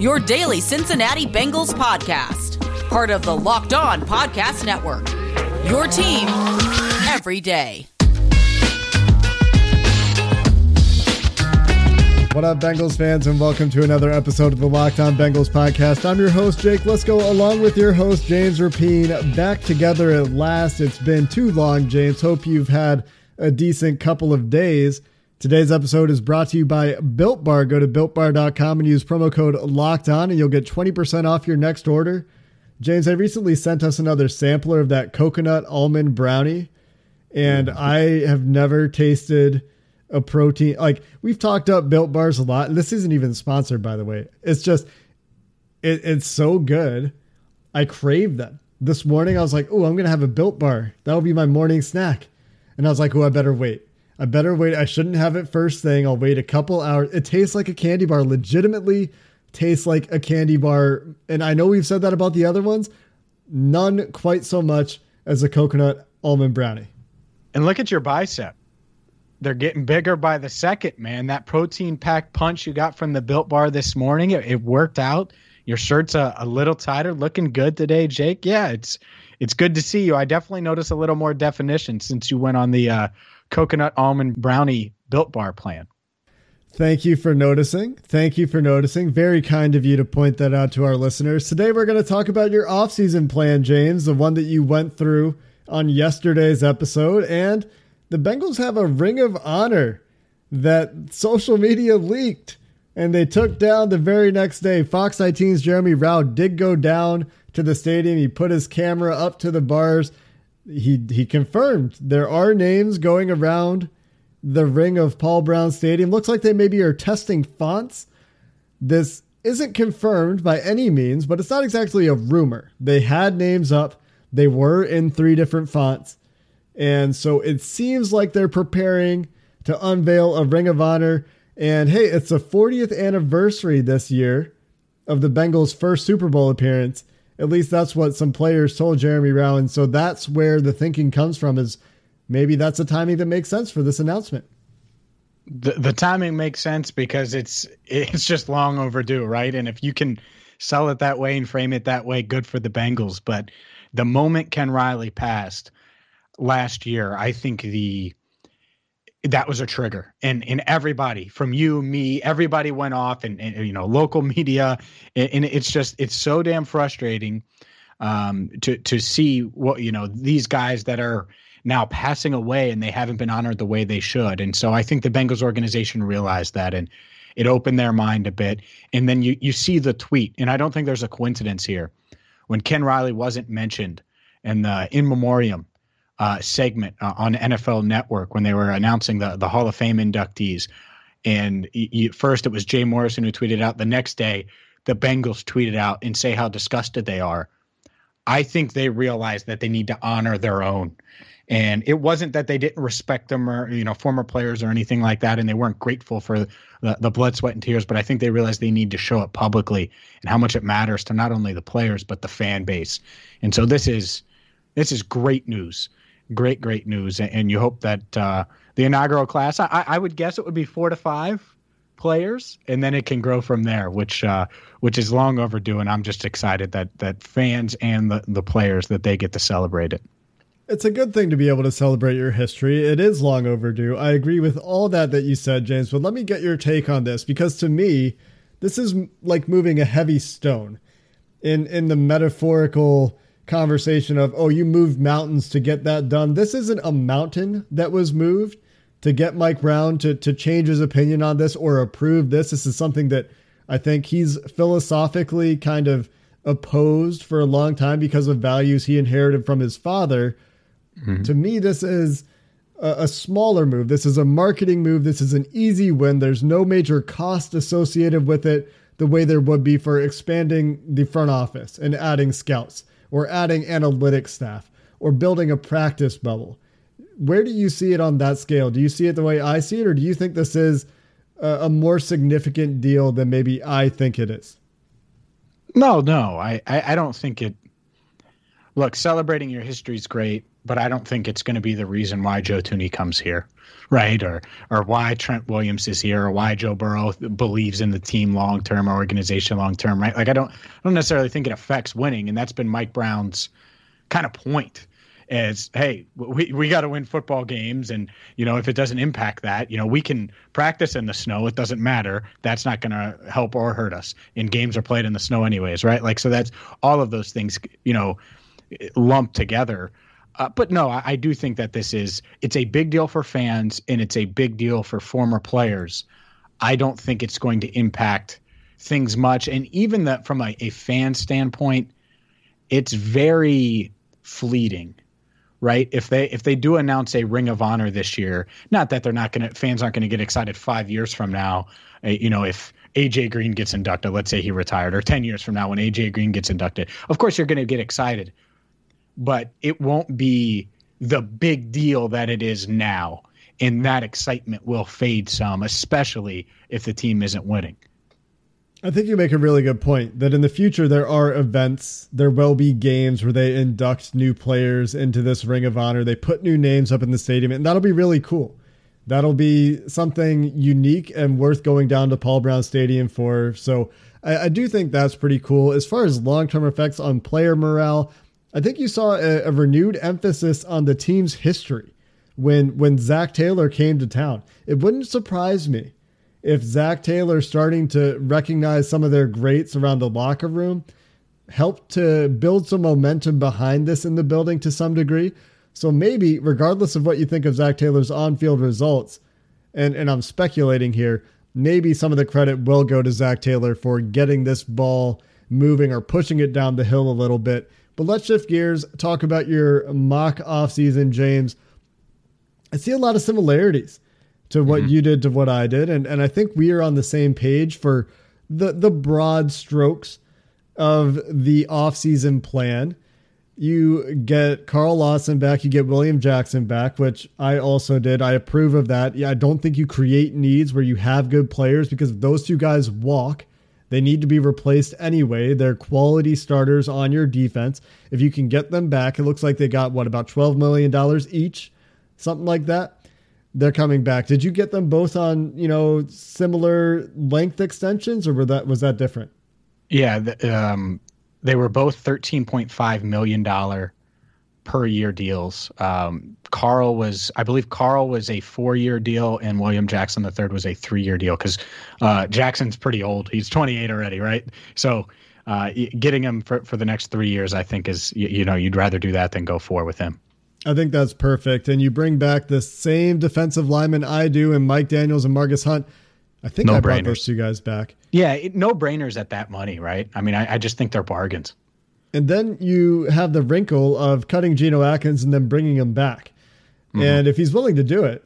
your daily Cincinnati Bengals podcast, part of the Locked On Podcast Network. Your team every day. What up, Bengals fans, and welcome to another episode of the Locked On Bengals podcast. I'm your host, Jake Liscow, along with your host, James Rapien, back together at last. It's been too long, James. Hope you've had a decent couple of days. Today's episode is brought to you by Built Bar. Go to builtbar.com and use promo code Locked On, and you'll get 20% off your next order. James, I recently sent us another sampler of that coconut almond brownie, and mm. I have never tasted a protein. Like we've talked up built bars a lot. This isn't even sponsored, by the way. It's just it, it's so good. I crave them. This morning I was like, oh, I'm gonna have a built bar. That'll be my morning snack. And I was like, oh, I better wait. I better wait. I shouldn't have it first thing. I'll wait a couple hours. It tastes like a candy bar. Legitimately tastes like a candy bar. And I know we've said that about the other ones. None quite so much as a coconut almond brownie. And look at your bicep they're getting bigger by the second, man. That protein packed punch you got from the built bar this morning, it, it worked out. Your shirt's a, a, little tighter, looking good today, Jake. Yeah, it's it's good to see you. I definitely notice a little more definition since you went on the uh, coconut almond brownie built bar plan. Thank you for noticing. Thank you for noticing. Very kind of you to point that out to our listeners. Today we're going to talk about your off-season plan, James, the one that you went through on yesterday's episode and the Bengals have a ring of honor that social media leaked and they took down the very next day. Fox 19's Jeremy Rauch did go down to the stadium. He put his camera up to the bars. He he confirmed there are names going around the ring of Paul Brown Stadium. Looks like they maybe are testing fonts. This isn't confirmed by any means, but it's not exactly a rumor. They had names up. They were in three different fonts. And so it seems like they're preparing to unveil a Ring of Honor. And hey, it's the 40th anniversary this year of the Bengals' first Super Bowl appearance. At least that's what some players told Jeremy Rauch. So that's where the thinking comes from is maybe that's a timing that makes sense for this announcement. The the timing makes sense because it's it's just long overdue, right? And if you can sell it that way and frame it that way, good for the Bengals. But the moment Ken Riley passed, last year, I think the that was a trigger. And and everybody from you me everybody went off and, and you know local media. And, and, it's just it's so damn frustrating um to to see what you know these guys that are now passing away and they haven't been honored the way they should. And so i think the bengals organization realized that and it opened their mind a bit. And then you you see the tweet and i don't think there's a coincidence here. When ken riley wasn't mentioned and the in memoriam uh, segment uh, on NFL Network when they were announcing the the Hall of Fame inductees. And first, it was Jay Morrison who tweeted out. The next day, the Bengals tweeted out and say how disgusted they are. I think they realized that they need to honor their own. And it wasn't that they didn't respect them or you know former players or anything like that, and they weren't grateful for the, the blood, sweat, and tears. But I think they realized they need to show it publicly and how much it matters to not only the players but the fan base. And so this is this is great news great, great news. And you hope that uh, the inaugural class, I, I, would guess it would be four to five players, and then it can grow from there, which uh, which is long overdue. And I'm just excited that that fans and the, the players that they get to celebrate it. It's a good thing to be able to celebrate your history. It is long overdue. I agree with all that that you said, James. But let me get your take on this because to me, this is like moving a heavy stone in in the metaphorical conversation of, oh, you moved mountains to get that done. This isn't a mountain that was moved to get Mike Brown to, to change his opinion on this or approve this. This is something that I think he's philosophically kind of opposed for a long time because of values he inherited from his father. Mm-hmm. To me, this is a, a smaller move. This is a marketing move. This is an easy win. There's no major cost associated with it. the way there would be for expanding the front office and adding scouts or adding analytics staff or building a practice bubble. Where do you see it on that scale? Do you see it the way I see it, or do you think this is a, a more significant deal than maybe I think it is? No, no, I, I, I don't think it. Look, celebrating your history is great, but I don't think it's going to be the reason why Joe Thuney comes here, right? Or or why Trent Williams is here, or why Joe Burrow believes in the team long term or organization long term, right? Like I don't I don't necessarily think it affects winning, and that's been Mike Brown's kind of point is hey we, we got to win football games and you know if it doesn't impact that you know we can practice in the snow it doesn't matter that's not going to help or hurt us and games are played in the snow anyways right like so that's all of those things you know lumped together uh, but no I, I do think that this is it's a big deal for fans and it's a big deal for former players i don't think it's going to impact things much and even that from a, a fan standpoint it's very fleeting right? If they if they do announce a Ring of Honor this year, not that they're not going to fans aren't going to get excited 5 years from now, uh, you know, if AJ Green gets inducted, let's say he retired or 10 years from now when AJ Green gets inducted. Of course you're going to get excited. But it won't be the big deal that it is now. And that excitement will fade some, especially if the team isn't winning. I think you make a really good point that in the future there are events, there will be games where they induct new players into this Ring of Honor. They put new names up in the stadium, and that'll be really cool. That'll be something unique and worth going down to Paul Brown Stadium for. So I, I do think that's pretty cool. As far as long term effects on player morale, I think you saw a, a renewed emphasis on the team's history when when Zac Taylor came to town. It wouldn't surprise me if Zac Taylor starting to recognize some of their greats around the locker room helped to build some momentum behind this in the building to some degree. So maybe, regardless of what you think of Zac Taylor's on-field results, and, and I'm speculating here, maybe some of the credit will go to Zac Taylor for getting this ball moving or pushing it down the hill a little bit. But let's shift gears, talk about your mock offseason, James. I see a lot of similarities to what mm-hmm. you did to what I did. And and I think we are on the same page for the the broad strokes of the offseason plan. You get Carl Lawson back, you get William Jackson back, which I also did. I approve of that. Yeah, I don't think you create needs where you have good players because if those two guys walk, they need to be replaced anyway. They're quality starters on your defense. If you can get them back, it looks like they got what about $12 million each, something like that they're coming back. Did you get them both on you know similar length extensions, or were that was that different? Yeah, the, um, they were both thirteen point five million dollar per year deals. Um, Carl was, I believe, Carl was a four year deal, and William Jackson the third was a three year deal because uh, Jackson's pretty old. He's twenty eight already, right? So. Uh, getting him for, for the next three years, I think, is you, you know you'd rather do that than go four with him. I think that's perfect. And you bring back the same defensive lineman I do and Mike Daniels and Margus Hunt. I think no I brought those two guys back. Yeah, it, no brainers at that money, right? I mean, I, I just think they're bargains. And then you have the wrinkle of cutting Geno Atkins and then bringing him back. Mm-hmm. And if he's willing to do it,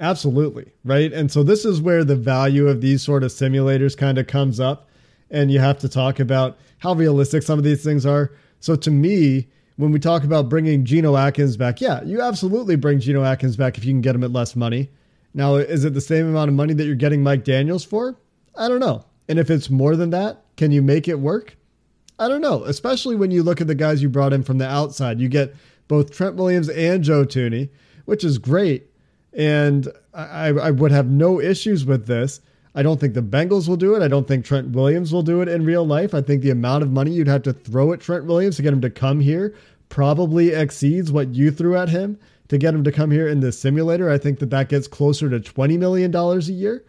absolutely, right? And so this is where the value of these sort of simulators kind of comes up. And you have to talk about how realistic some of these things are. So to me, when we talk about bringing Geno Atkins back, yeah, you absolutely bring Geno Atkins back if you can get him at less money. Now, is it the same amount of money that you're getting Mike Daniels for? I don't know. And if it's more than that, can you make it work? I don't know, especially when you look at the guys you brought in from the outside. You get both Trent Williams and Joe Thuney, which is great. And I, I would have no issues with this. I don't think the Bengals will do it. I don't think Trent Williams will do it in real life. I think the amount of money you'd have to throw at Trent Williams to get him to come here probably exceeds what you threw at him to get him to come here in the simulator. I think that that gets closer to $20 million a year.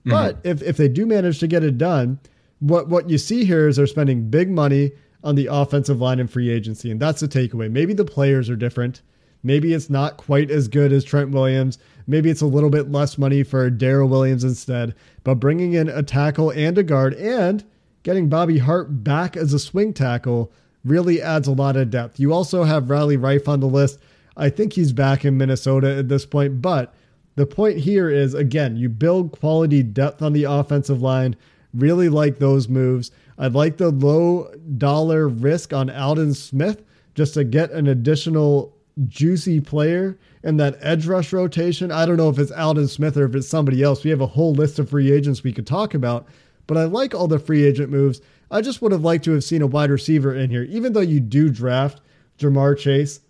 Mm-hmm. But if, if they do manage to get it done, what, what you see here is they're spending big money on the offensive line and free agency. And that's the takeaway. Maybe the players are different. Maybe it's not quite as good as Trent Williams. Maybe it's a little bit less money for Daryl Williams instead. But bringing in a tackle and a guard and getting Bobby Hart back as a swing tackle really adds a lot of depth. You also have Riley Reiff on the list. I think he's back in Minnesota at this point. But the point here is again, you build quality depth on the offensive line. Really like those moves. I'd like the low dollar risk on Aldon Smith just to get an additional juicy player in that edge rush rotation. I don't know if it's Aldon Smith or if it's somebody else. We have a whole list of free agents we could talk about, but I like all the free agent moves. I just would have liked to have seen a wide receiver in here, even though you do draft Ja'Marr Chase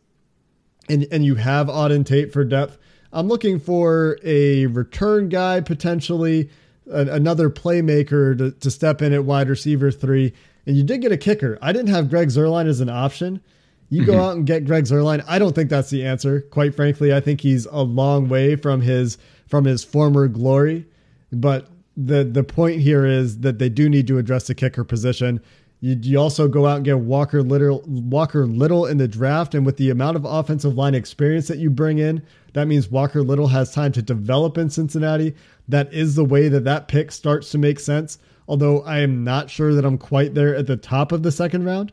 and, and you have Auden Tate for depth. I'm looking for a return guy, potentially a, another playmaker to, to step in at wide receiver three. And you did get a kicker. I didn't have Greg Zuerlein as an option. You go mm-hmm. out and get Greg Zuerlein. I don't think that's the answer. Quite frankly, I think he's a long way from his from his former glory. But the the point here is that they do need to address the kicker position. You, you also go out and get Walker Little, Walker Little in the draft, and with the amount of offensive line experience that you bring in, that means Walker Little has time to develop in Cincinnati. That is the way that that pick starts to make sense. Although I am not sure that I'm quite there at the top of the second round.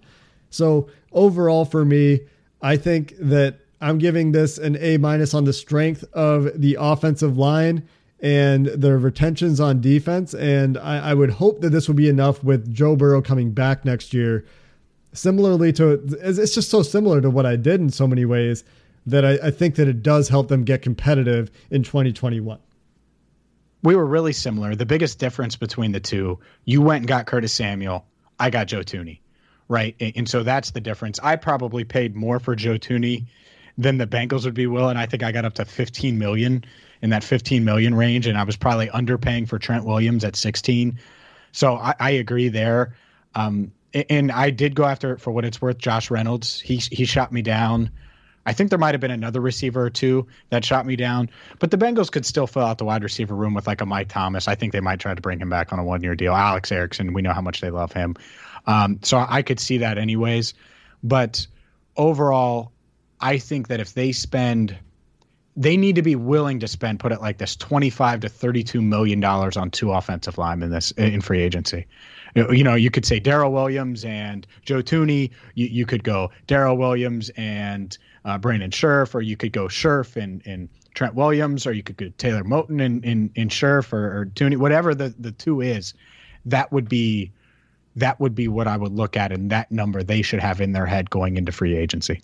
So overall, for me, I think that I'm giving this an A minus on the strength of the offensive line and the retentions on defense. And I, I, would hope that this will be enough with Joe Burrow coming back next year. Similarly to, it's just so similar to what I did in so many ways that I, I think that it does help them get competitive in 2021. We were really similar. The biggest difference between the two, you went and got Curtis Samuel. I got Joe Thuney, right? And so that's the difference. I probably paid more for Joe Thuney than the Bengals would be willing. I think I got up to 15 million in that 15 million range, and I was probably underpaying for Trent Williams at 16. So I, I agree there. Um, and I did go after for what it's worth. Josh Reynolds, he he shot me down. I think there might have been another receiver or two that shot me down, but the Bengals could still fill out the wide receiver room with like a Mike Thomas. I think they might try to bring him back on a one year deal. Alex Erickson, we know how much they love him. Um, so I could see that anyways. But overall, I think that if they spend they need to be willing to spend, put it like this, 25 to 32 million dollars on two offensive linemen this in free agency. You know, you could say Daryl Williams and Joe Thuney. You, you could go Daryl Williams and uh, Brandon Scherff, or you could go Scherff and, and Trent Williams, or you could go Taylor Moton and, and, and Scherff or, or Thuney, whatever the, the two is. That would be that would be what I would look at, and that number they should have in their head going into free agency.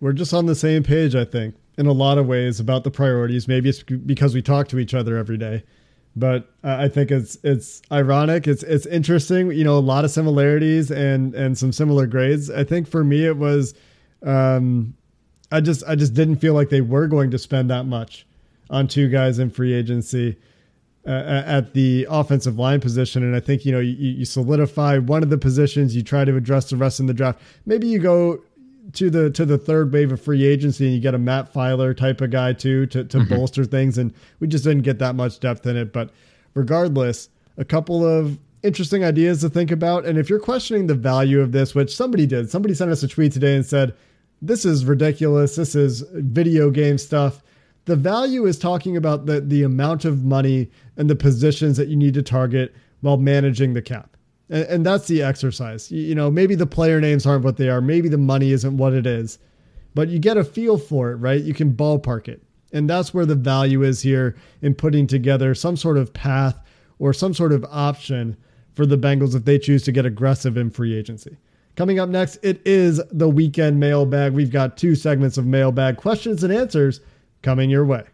We're just on the same page, I think in a lot of ways about the priorities. Maybe it's because we talk to each other every day, but I think it's it's ironic. It's it's interesting. You know, a lot of similarities and and some similar grades. I think for me it was, um, I just I just didn't feel like they were going to spend that much on two guys in free agency. Uh, at the offensive line position. And I think, you know, you, you solidify one of the positions, you try to address the rest in the draft. Maybe you go to the to the third wave of free agency and you get a Matt Feiler type of guy too to to mm-hmm. bolster things and we just didn't get that much depth in it but regardless a couple of interesting ideas to think about and if you're questioning the value of this which somebody did somebody sent us a tweet today and said this is ridiculous this is video game stuff the value is talking about the the amount of money and the positions that you need to target while managing the cap and, and that's the exercise. You, you know, maybe the player names aren't what they are. Maybe the money isn't what it is, but you get a feel for it, right? You can ballpark it. And that's where the value is here in putting together some sort of path or some sort of option for the Bengals if they choose to get aggressive in free agency. Coming up next, it is the weekend mailbag. We've got two segments of mailbag questions and answers coming your way.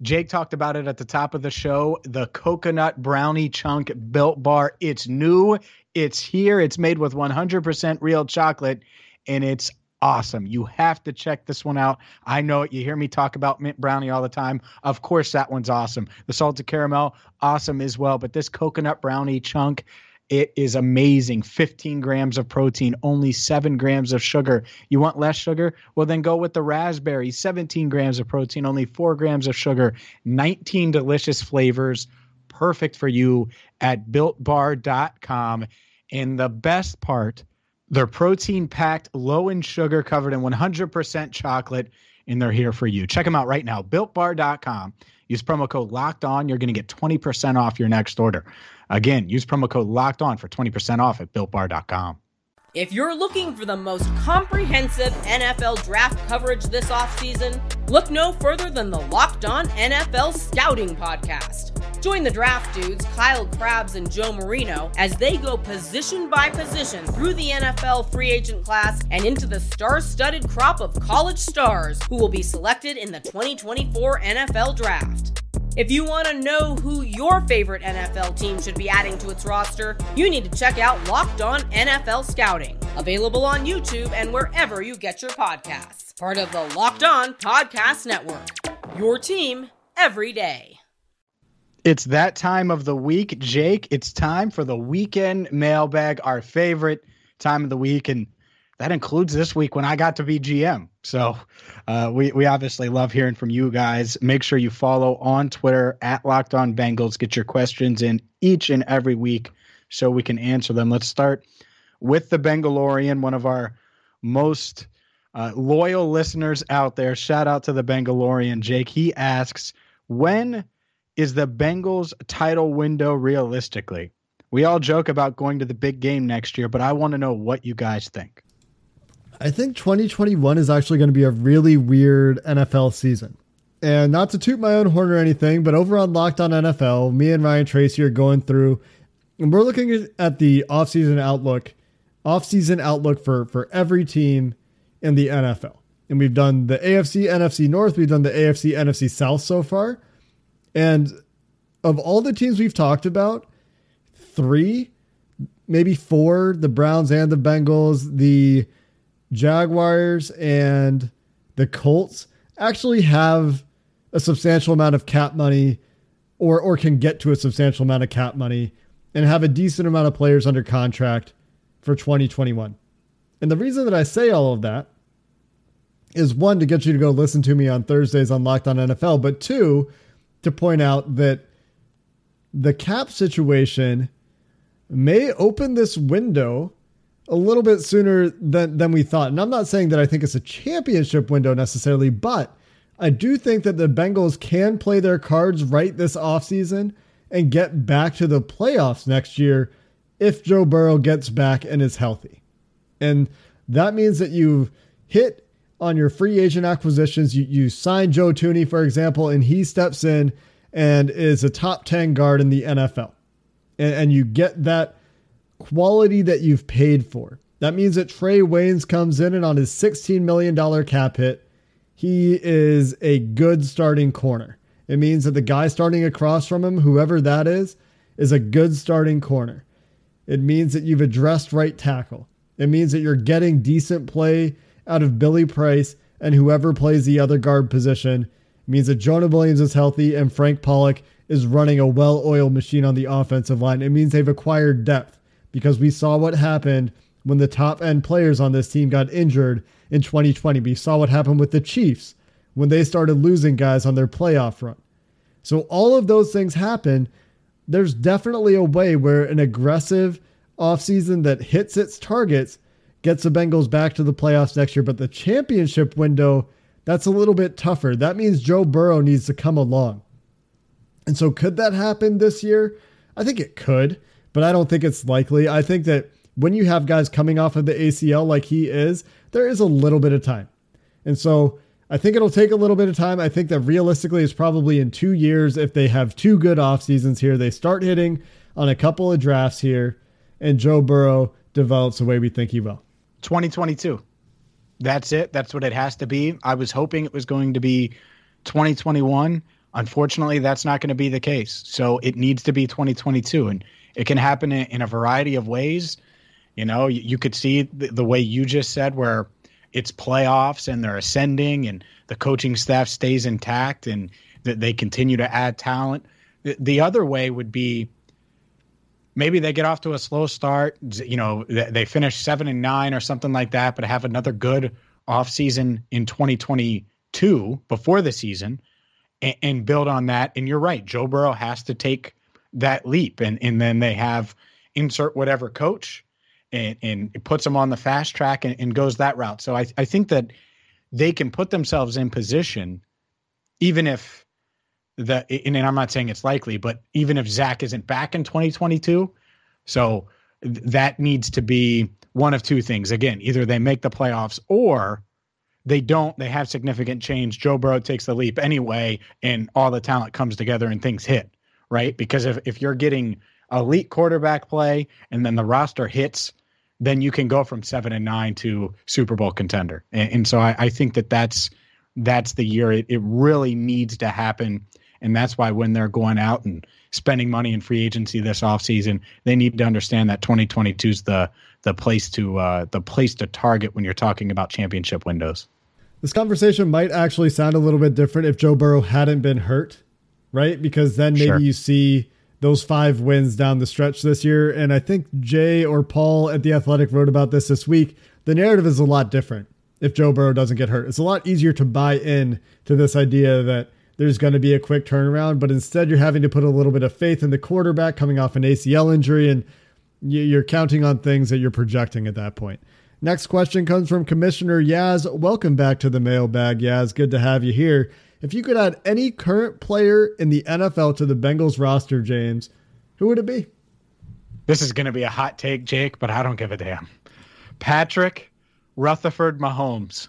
Jake talked about it at the top of the show. The coconut brownie chunk built bar. It's new. It's here. It's made with 100% real chocolate and it's awesome. You have to check this one out. I know it. You hear me talk about mint brownie all the time. Of course, that one's awesome. The salted caramel, awesome as well. But this coconut brownie chunk, it is amazing. 15 grams of protein, only seven grams of sugar. You want less sugar? Well, then go with the raspberry. 17 grams of protein, only four grams of sugar, 19 delicious flavors. Perfect for you at builtbar.com. And the best part, they're protein packed, low in sugar, covered in 100% chocolate, and they're here for you. Check them out right now, builtbar.com. Use promo code locked on. You're going to get 20% off your next order. Again, use promo code locked on for 20% off at builtbar.com. If you're looking for the most comprehensive NFL draft coverage this offseason, look no further than the Locked On NFL Scouting Podcast. Join the draft dudes, Kyle Crabbs and Joe Marino, as they go position by position through the NFL free agent class and into the star studded crop of college stars who will be selected in the 2024 NFL Draft. If you want to know who your favorite NFL team should be adding to its roster, you need to check out Locked On NFL Scouting, available on YouTube and wherever you get your podcasts. Part of the Locked On Podcast Network. Your team every day. It's that time of the week, Jake. It's time for the weekend mailbag, our favorite time of the week. And that includes this week when I got to be GM. So uh, we, we obviously love hearing from you guys. Make sure you follow on Twitter at Locked On Bengals. Get your questions in each and every week so we can answer them. Let's start with the Bengalorian, one of our most uh, loyal listeners out there. Shout out to the Bengalorian, Jake. He asks, when is the Bengals title window realistically? We all joke about going to the big game next year, but I want to know what you guys think. I think 2021 is actually going to be a really weird NFL season. And not to toot my own horn or anything, but over on Locked On NFL, me and Ryan Tracy are going through and we're looking at the offseason outlook, offseason outlook for for every team in the NFL. And we've done the AFC, NFC North, we've done the AFC, NFC South so far. And of all the teams we've talked about, three, maybe four, the Browns and the Bengals, the Jaguars and the Colts actually have a substantial amount of cap money or or can get to a substantial amount of cap money and have a decent amount of players under contract for 2021. And the reason that I say all of that is one to get you to go listen to me on Thursdays on Locked On NFL, but two to point out that the cap situation may open this window a little bit sooner than than we thought. And I'm not saying that I think it's a championship window necessarily, but I do think that the Bengals can play their cards right this offseason and get back to the playoffs next year if Joe Burrow gets back and is healthy. And that means that you've hit on your free agent acquisitions. You you sign Joe Thuney, for example, and he steps in and is a top 10 guard in the NFL. And, and you get that quality that you've paid for. That means that Trae Waynes comes in and on his $16 million cap hit, he is a good starting corner. It means that the guy starting across from him, whoever that is, is a good starting corner. It means that you've addressed right tackle. It means that you're getting decent play out of Billy Price and whoever plays the other guard position. It means that Jonah Williams is healthy and Frank Pollack is running a well oiled machine on the offensive line. It means they've acquired depth because we saw what happened when the top end players on this team got injured in 2020. We saw what happened with the Chiefs when they started losing guys on their playoff run. So all of those things happen. There's definitely a way where an aggressive offseason that hits its targets gets the Bengals back to the playoffs next year. But the championship window, that's a little bit tougher. That means Joe Burrow needs to come along. And so could that happen this year? I think it could but I don't think it's likely. I think that when you have guys coming off of the ACL like he is, there is a little bit of time. And so I think it'll take a little bit of time. I think that realistically it's probably in two years if they have two good off seasons here. They start hitting on a couple of drafts here, and Joe Burrow develops the way we think he will. 2022. That's it. That's what it has to be. I was hoping it was going to be 2021. Unfortunately, that's not going to be the case. So it needs to be 2022. And it can happen in, in a variety of ways. You know, you, you could see the, the, way you just said, where it's playoffs and they're ascending and the coaching staff stays intact and that they continue to add talent. The, the other way would be maybe they get off to a slow start. You know, they finish seven and nine or something like that, but have another good offseason in 2022 before the season and, and build on that. And you're right, Joe Burrow has to take that leap and and then they have insert whatever coach and and it puts them on the fast track and, and goes that route. So I, I think that they can put themselves in position even if the and i'm not saying it's likely but even if zac isn't back in 2022 so that needs to be one of two things. Again either they make the playoffs or they don't. They have significant change. Joe burrow takes the leap anyway and all the talent comes together and things hit right? Because if, if you're getting elite quarterback play and then the roster hits, then you can go from seven and nine to Super Bowl contender. And, and so I, I, think that that's that's the year it, it really needs to happen. And that's why when they're going out and spending money in free agency this offseason, they need to understand that 2022 is the the place to uh, the place to target when you're talking about championship windows. This conversation might actually sound a little bit different if Joe Burrow hadn't been hurt, right? Because then maybe sure. you see those five wins down the stretch this year. And I think Jay or Paul at The Athletic wrote about this this week. The narrative is a lot different if Joe Burrow doesn't get hurt. It's a lot easier to buy in to this idea that there's going to be a quick turnaround, but instead you're having to put a little bit of faith in the quarterback coming off an ACL injury, and you're counting on things that you're projecting at that point. Next question comes from Commissioner Yaz. Welcome back to the mailbag, Yaz. Good to have you here. If you could add any current player in the NFL to the Bengals roster, James, who would it be? This is going to be a hot take, Jake, but I don't give a damn. Patrick Rutherford Mahomes.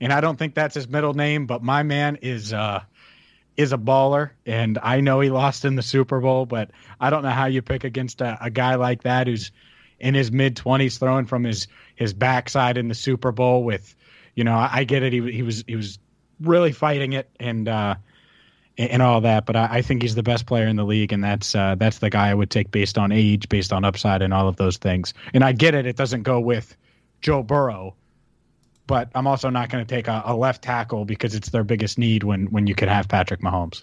And I don't think that's his middle name, but my man is uh is a baller and I know he lost in the Super Bowl, but I don't know how you pick against a, a guy like that who's in his mid 20s throwing from his his backside in the Super Bowl with you know, I, I get it he he was he was really fighting it and uh, and all that. But I, I, think he's the best player in the league, and that's uh, that's the guy I would take based on age, based on upside, and all of those things. And I get it; it doesn't go with Joe Burrow, but I'm also not going to take a, a, left tackle because it's their biggest need when when you could have Patrick Mahomes.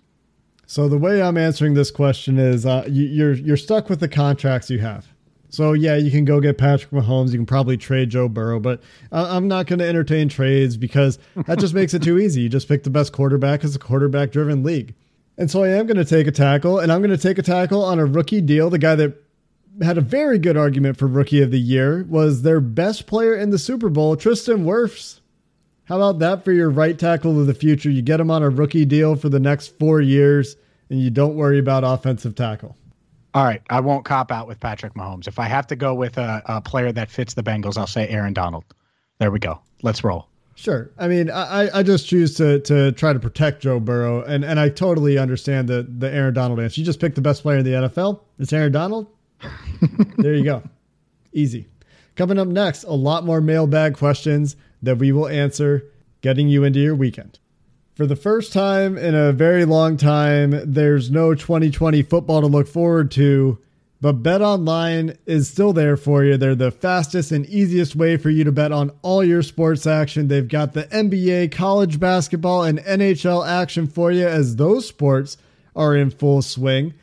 So the way I'm answering this question is, uh, you, you're you're stuck with the contracts you have. So yeah, you can go get Patrick Mahomes. You can probably trade Joe Burrow, but uh, I'm not going to entertain trades because that just makes it too easy. You just pick the best quarterback as a quarterback-driven league. And so I am going to take a tackle, and I'm going to take a tackle on a rookie deal. The guy that had a very good argument for rookie of the year was their best player in the Super Bowl, Tristan Wirfs. How about that for your right tackle of the future? You get him on a rookie deal for the next four years, and you don't worry about offensive tackle. All right, I won't cop out with Patrick Mahomes. If I have to go with a, a player that fits the Bengals, I'll say Aaron Donald. There we go. Let's roll. Sure. I mean, I, I just choose to to try to protect Joe Burrow, and, and I totally understand the the Aaron Donald answer. You just picked the best player in the NFL. It's Aaron Donald. there you go. Easy. Coming up next, a lot more mailbag questions that we will answer, getting you into your weekend. For the first time in a very long time, there's no 2020 football to look forward to, but Bet Online is still there for you. They're the fastest and easiest way for you to bet on all your sports action. They've got the NBA, college basketball, and NHL action for you as those sports are in full swing.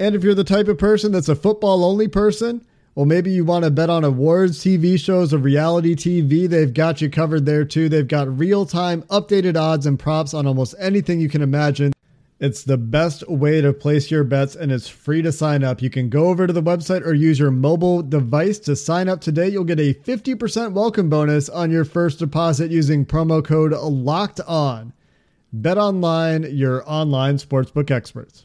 And if you're the type of person that's a football only person, well, maybe you want to bet on awards, TV shows, or reality TV. They've got you covered there too. They've got real time updated odds and props on almost anything you can imagine. It's the best way to place your bets and it's free to sign up. You can go over to the website or use your mobile device to sign up today. You'll get a 50% welcome bonus on your first deposit using promo code LOCKED ON. Bet online, your online sportsbook experts.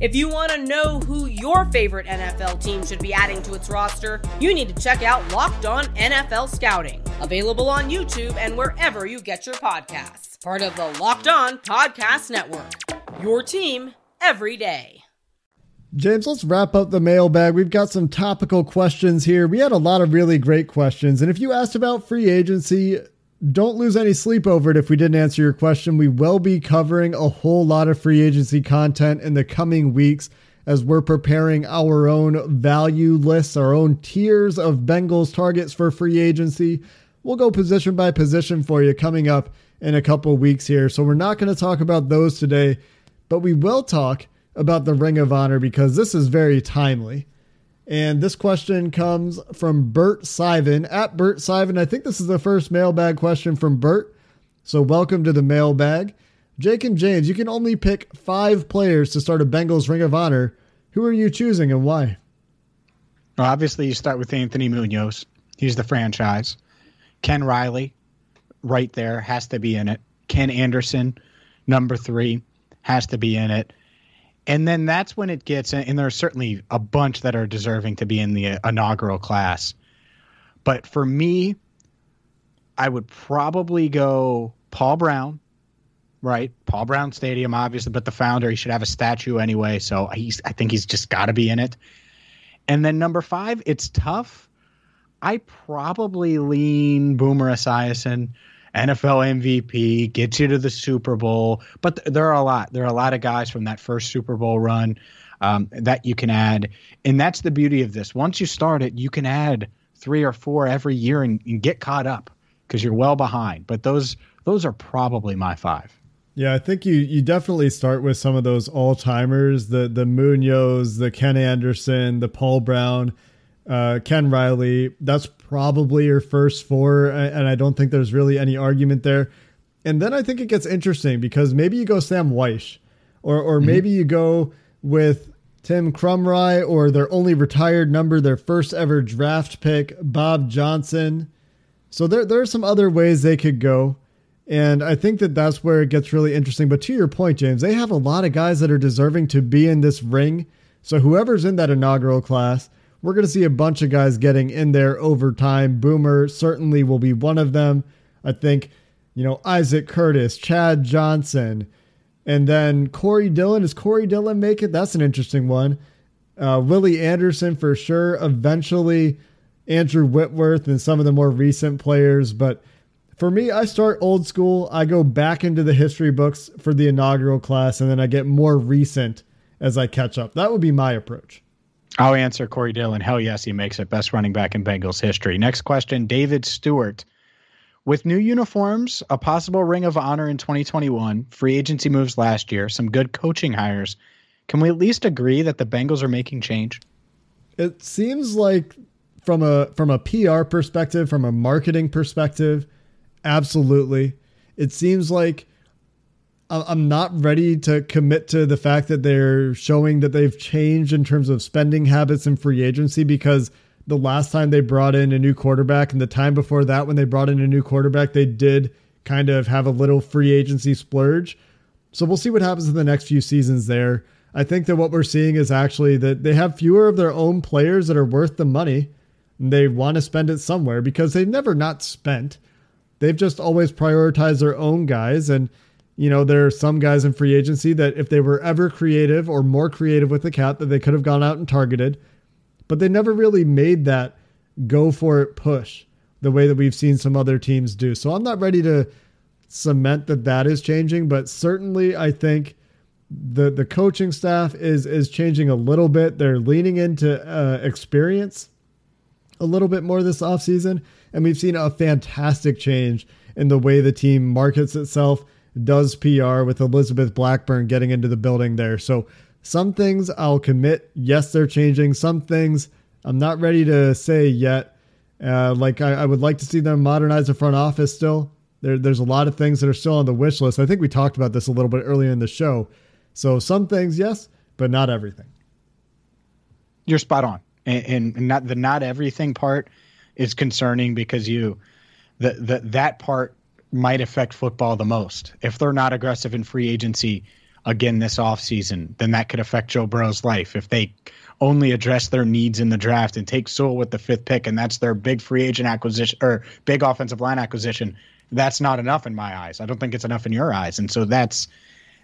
If you want to know who your favorite NFL team should be adding to its roster, you need to check out Locked On NFL Scouting, available on YouTube and wherever you get your podcasts. Part of the Locked On Podcast Network. Your team every day. James, let's wrap up the mailbag. We've got some topical questions here. We had a lot of really great questions. And if you asked about free agency, don't lose any sleep over it if we didn't answer your question. We will be covering a whole lot of free agency content in the coming weeks as we're preparing our own value lists, our own tiers of Bengals targets for free agency. We'll go position by position for you coming up in a couple weeks here. So we're not going to talk about those today, but we will talk about the Ring of Honor because this is very timely. And this question comes from Bert Sivan at Bert Sivan. I think this is the first mailbag question from Bert. So welcome to the mailbag. Jake and James, you can only pick five players to start a Bengals Ring of Honor. Who are you choosing and why? Well, obviously, you start with Anthony Munoz. He's the franchise. Ken Riley, right there, has to be in it. Ken Anderson, number three, has to be in it. And then that's when it gets, and there's certainly a bunch that are deserving to be in the uh, inaugural class. But for me, I would probably go Paul Brown, right? Paul Brown Stadium, obviously, but the founder, he should have a statue anyway. So he's, I think he's just got to be in it. And then number five, it's tough. I probably lean Boomer Esiason, NFL MVP, gets you to the Super Bowl. But th- there are a lot. There are a lot of guys from that first Super Bowl run um, that you can add. And that's the beauty of this. Once you start it, you can add three or four every year and, and get caught up because you're well behind. But those those are probably my five. Yeah, I think you you definitely start with some of those all timers, the the Munoz, the Ken Anderson, the Paul Brown, uh, Ken Riley. That's probably your first four, and I don't think there's really any argument there. And then I think it gets interesting because maybe you go Sam Wyche, or or mm-hmm. maybe you go with Tim Krumrie, or their only retired number, their first ever draft pick, Bob Johnson. So there there are some other ways they could go. And I think that that's where it gets really interesting. But to your point, James, they have a lot of guys that are deserving to be in this ring. So whoever's in that inaugural class, we're going to see a bunch of guys getting in there over time. Boomer certainly will be one of them. I think, you know, Isaac Curtis, Chad Johnson, and then Corey Dillon. Does Corey Dillon make it? That's an interesting one. Uh, Willie Anderson for sure. Eventually, Andrew Whitworth and some of the more recent players. But for me, I start old school. I go back into the history books for the inaugural class, and then I get more recent as I catch up. That would be my approach. I'll answer Corey Dillon. Hell yes, he makes it best running back in Bengals history. Next question David Stewart. With new uniforms, a possible ring of honor in 2021, free agency moves last year, some good coaching hires, can we at least agree that the Bengals are making change? It seems like from a from a PR perspective, from a marketing perspective, Absolutely. It seems like I'm not ready to commit to the fact that they're showing that they've changed in terms of spending habits and free agency because the last time they brought in a new quarterback and the time before that when they brought in a new quarterback, they did kind of have a little free agency splurge. So we'll see what happens in the next few seasons there. I think that what we're seeing is actually that they have fewer of their own players that are worth the money. And they want to spend it somewhere because they've never not spent. They've just always prioritized their own guys. And, you know, there are some guys in free agency that if they were ever creative or more creative with the cap, that they could have gone out and targeted. But they never really made that go for it push the way that we've seen some other teams do. So I'm not ready to cement that that is changing, but certainly I think the the coaching staff is is changing a little bit. They're leaning into uh, experience a little bit more this offseason. And we've seen a fantastic change in the way the team markets itself, does PR with Elizabeth Blackburn getting into the building there. So some things I'll commit. Yes, they're changing. Some things I'm not ready to say yet. Uh, like I, I, would like to see them modernize the front office still. There, there's a lot of things that are still on the wish list. I think we talked about this a little bit earlier in the show. So some things, yes, but not everything. You're spot on and, and not the not everything part is concerning because you the, the that part might affect football the most. If they're not aggressive in free agency again this offseason, then that could affect Joe Burrow's life. If they only address their needs in the draft and take Sewell with the fifth pick and that's their big free agent acquisition or big offensive line acquisition, that's not enough in my eyes. I don't think it's enough in your eyes. And so that's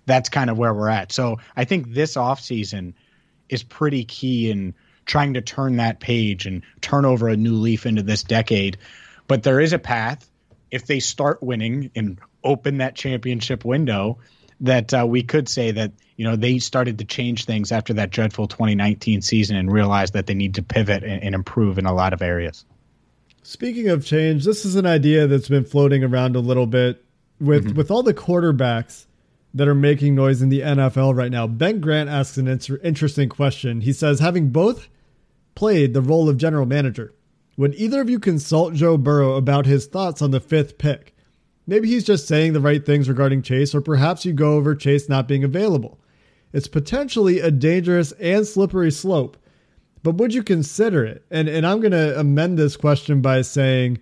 that's kind of where we're at. So I think this offseason is pretty key in – trying to turn that page and turn over a new leaf into this decade. But there is a path if they start winning and open that championship window that uh, we could say that you know they started to change things after that dreadful 2019 season and realized that they need to pivot and, and improve in a lot of areas. Speaking of change, this is an idea that's been floating around a little bit with mm-hmm. with all the quarterbacks that are making noise in the NFL right now. Ben Grant asks an inter- interesting question. He says, having both played the role of general manager. Would either of you consult Joe Burrow about his thoughts on the fifth pick? Maybe he's just saying the right things regarding Chase, or perhaps you go over Chase not being available. It's potentially a dangerous and slippery slope, but would you consider it? And and I'm going to amend this question by saying,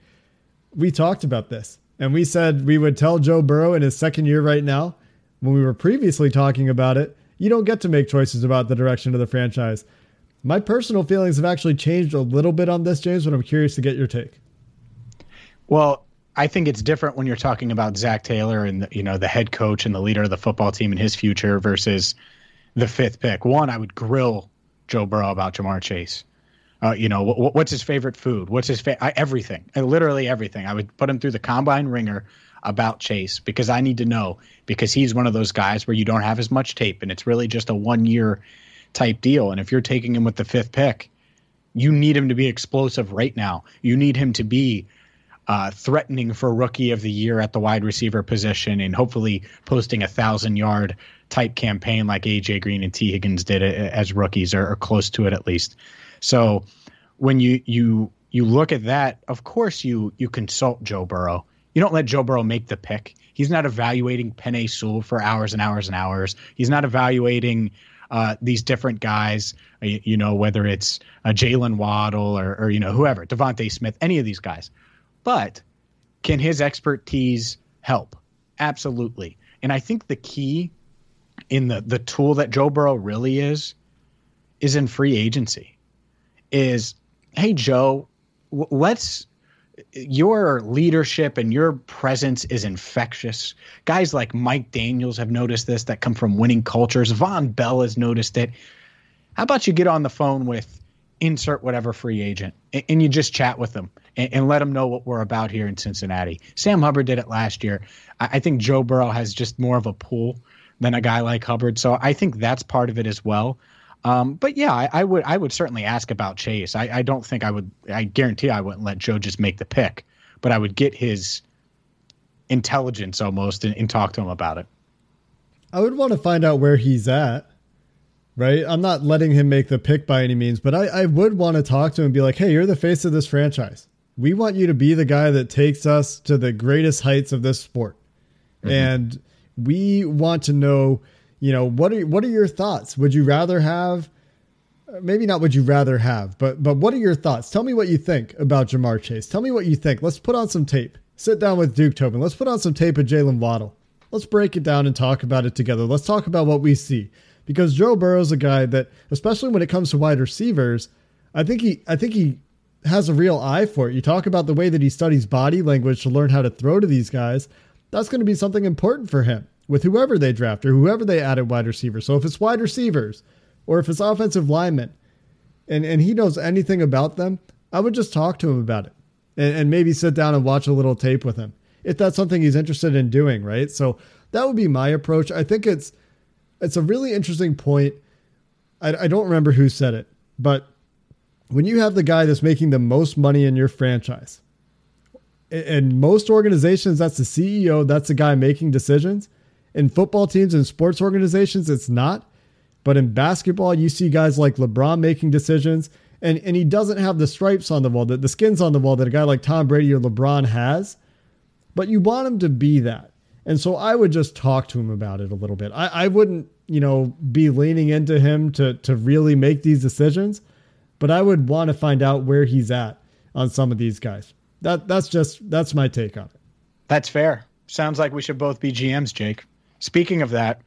we talked about this and we said we would tell Joe Burrow in his second year right now, when we were previously talking about it, you don't get to make choices about the direction of the franchise. My personal feelings have actually changed a little bit on this, James, but I'm curious to get your take. Well, I think it's different when you're talking about Zac Taylor and you know the head coach and the leader of the football team and his future versus the fifth pick. One, I would grill Joe Burrow about Ja'Marr Chase. Uh, you know, wh- what's his favorite food? What's his fa- I, everything? I, literally everything. I would put him through the combine ringer about Chase because I need to know because he's one of those guys where you don't have as much tape and it's really just a one year type deal. And if you're taking him with the fifth pick, you need him to be explosive right now. You need him to be uh, threatening for rookie of the year at the wide receiver position and hopefully posting a thousand yard type campaign like AJ Green and Tee Higgins did as rookies or, or close to it at least. So when you you you look at that, of course you you consult Joe Burrow. You don't let Joe Burrow make the pick. He's not evaluating Penei Sewell for hours and hours and hours. He's not evaluating uh, these different guys. Uh, you, you know whether it's uh, Jaylen Waddle or, or you know whoever, DeVonta Smith, any of these guys. But can his expertise help? Absolutely. And I think the key in the the tool that Joe Burrow really is is in free agency. Is hey Joe, w- let's your leadership and your presence is infectious. Guys like Mike Daniels have noticed this that come from winning cultures. Vonn Bell has noticed it. How about you get on the phone with insert whatever free agent and, and you just chat with them and, and, let them know what we're about here in Cincinnati. Sam Hubbard did it last year. I, I think Joe Burrow has just more of a pull than a guy like Hubbard. So I think that's part of it as well. Um, but yeah, I, I, would I would certainly ask about Chase. I, I don't think I would. I guarantee I wouldn't let Joe just make the pick, but I would get his intelligence almost and, and talk to him about it. I would want to find out where he's at right? I'm not letting him make the pick by any means, but I, I would want to talk to him and be like, hey, you're the face of this franchise. We want you to be the guy that takes us to the greatest heights of this sport. Mm-hmm. And we want to know, you know, what are what are your thoughts? Would you rather have maybe not would you rather have, but but what are your thoughts? Tell me what you think about Ja'Marr Chase. Tell me what you think. Let's put on some tape. Sit down with Duke Tobin. Let's put on some tape of Jaylen Waddle. Let's break it down and talk about it together. Let's talk about what we see because Joe Burrow's a guy that, especially when it comes to wide receivers, I think he I think he has a real eye for it. You talk about the way that he studies body language to learn how to throw to these guys. That's going to be something important for him with whoever they draft or whoever they add at wide receiver. So if it's wide receivers or if it's offensive linemen and, and he knows anything about them, I would just talk to him about it and, and maybe sit down and watch a little tape with him if that's something he's interested in doing, right? So that would be my approach. I think it's it's a really interesting point. I, I don't remember who said it, but when you have the guy that's making the most money in your franchise, in most organizations, that's the CEO, that's the guy making decisions. In football teams and sports organizations, it's not. But in basketball, you see guys like LeBron making decisions, and, and he doesn't have the stripes on the wall, the, the skins on the wall that a guy like Tom Brady or LeBron has. But you want him to be that. And so I would just talk to him about it a little bit. I, I wouldn't, you know, be leaning into him to to really make these decisions, but I would want to find out where he's at on some of these guys. That that's just that's my take on it. That's fair. Sounds like we should both be GMs, Jake. Speaking of that,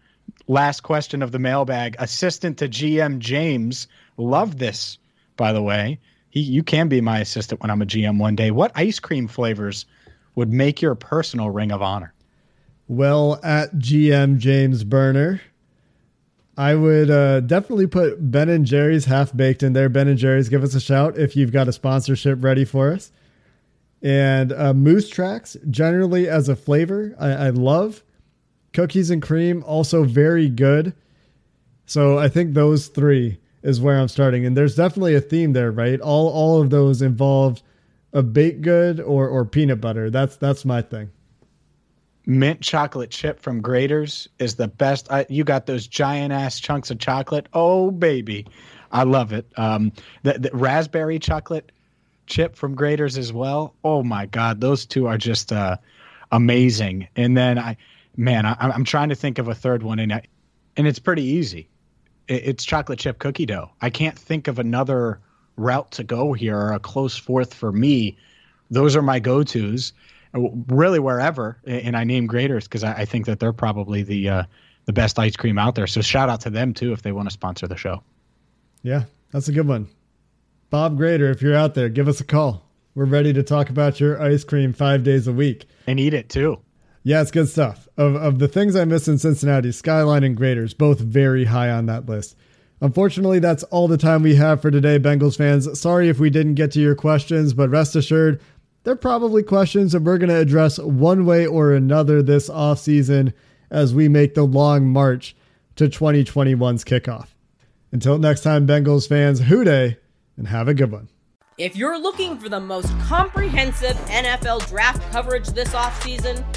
last question of the mailbag. Assistant to GM James, love this, by the way. He, you can be my assistant when I'm a GM one day. What ice cream flavors would make your personal ring of honor? well at GM James Burner. I would uh, definitely put Ben and Jerry's half baked in there. Ben and Jerry's, give us a shout if you've got a sponsorship ready for us. And uh, Moose Tracks, generally as a flavor, I, I love. Cookies and cream, also very good. So I think those three is where I'm starting. And there's definitely a theme there, right? All all of those involved a baked good or or peanut butter. That's that's my thing mint chocolate chip from Graeter's is the best. I, you got those giant ass chunks of chocolate. Oh baby, I love it. Um, the, the raspberry chocolate chip from Graeter's as well. Oh my god, those two are just uh, amazing. And then I, man, I, I'm trying to think of a third one, and I, and it's pretty easy. It, it's chocolate chip cookie dough. I can't think of another route to go here or a close fourth for me those are my go tos, really wherever. And I name Graeter's because I, I, think that they're probably the uh, the best ice cream out there. So shout out to them too if they want to sponsor the show. Yeah, that's a good one. Bob Graeter, if you're out there, give us a call. We're ready to talk about your ice cream five days a week. And eat it too. Yeah, it's good stuff. Of, of the things I miss in Cincinnati, Skyline and Graeter's, both very high on that list. Unfortunately, that's all the time we have for today, Bengals fans. Sorry if we didn't get to your questions, but rest assured, they're probably questions that we're going to address one way or another this offseason as we make the long march to 2021's kickoff. Until next time, Bengals fans, Who Dey, and have a good one. If you're looking for the most comprehensive NFL draft coverage this offseason,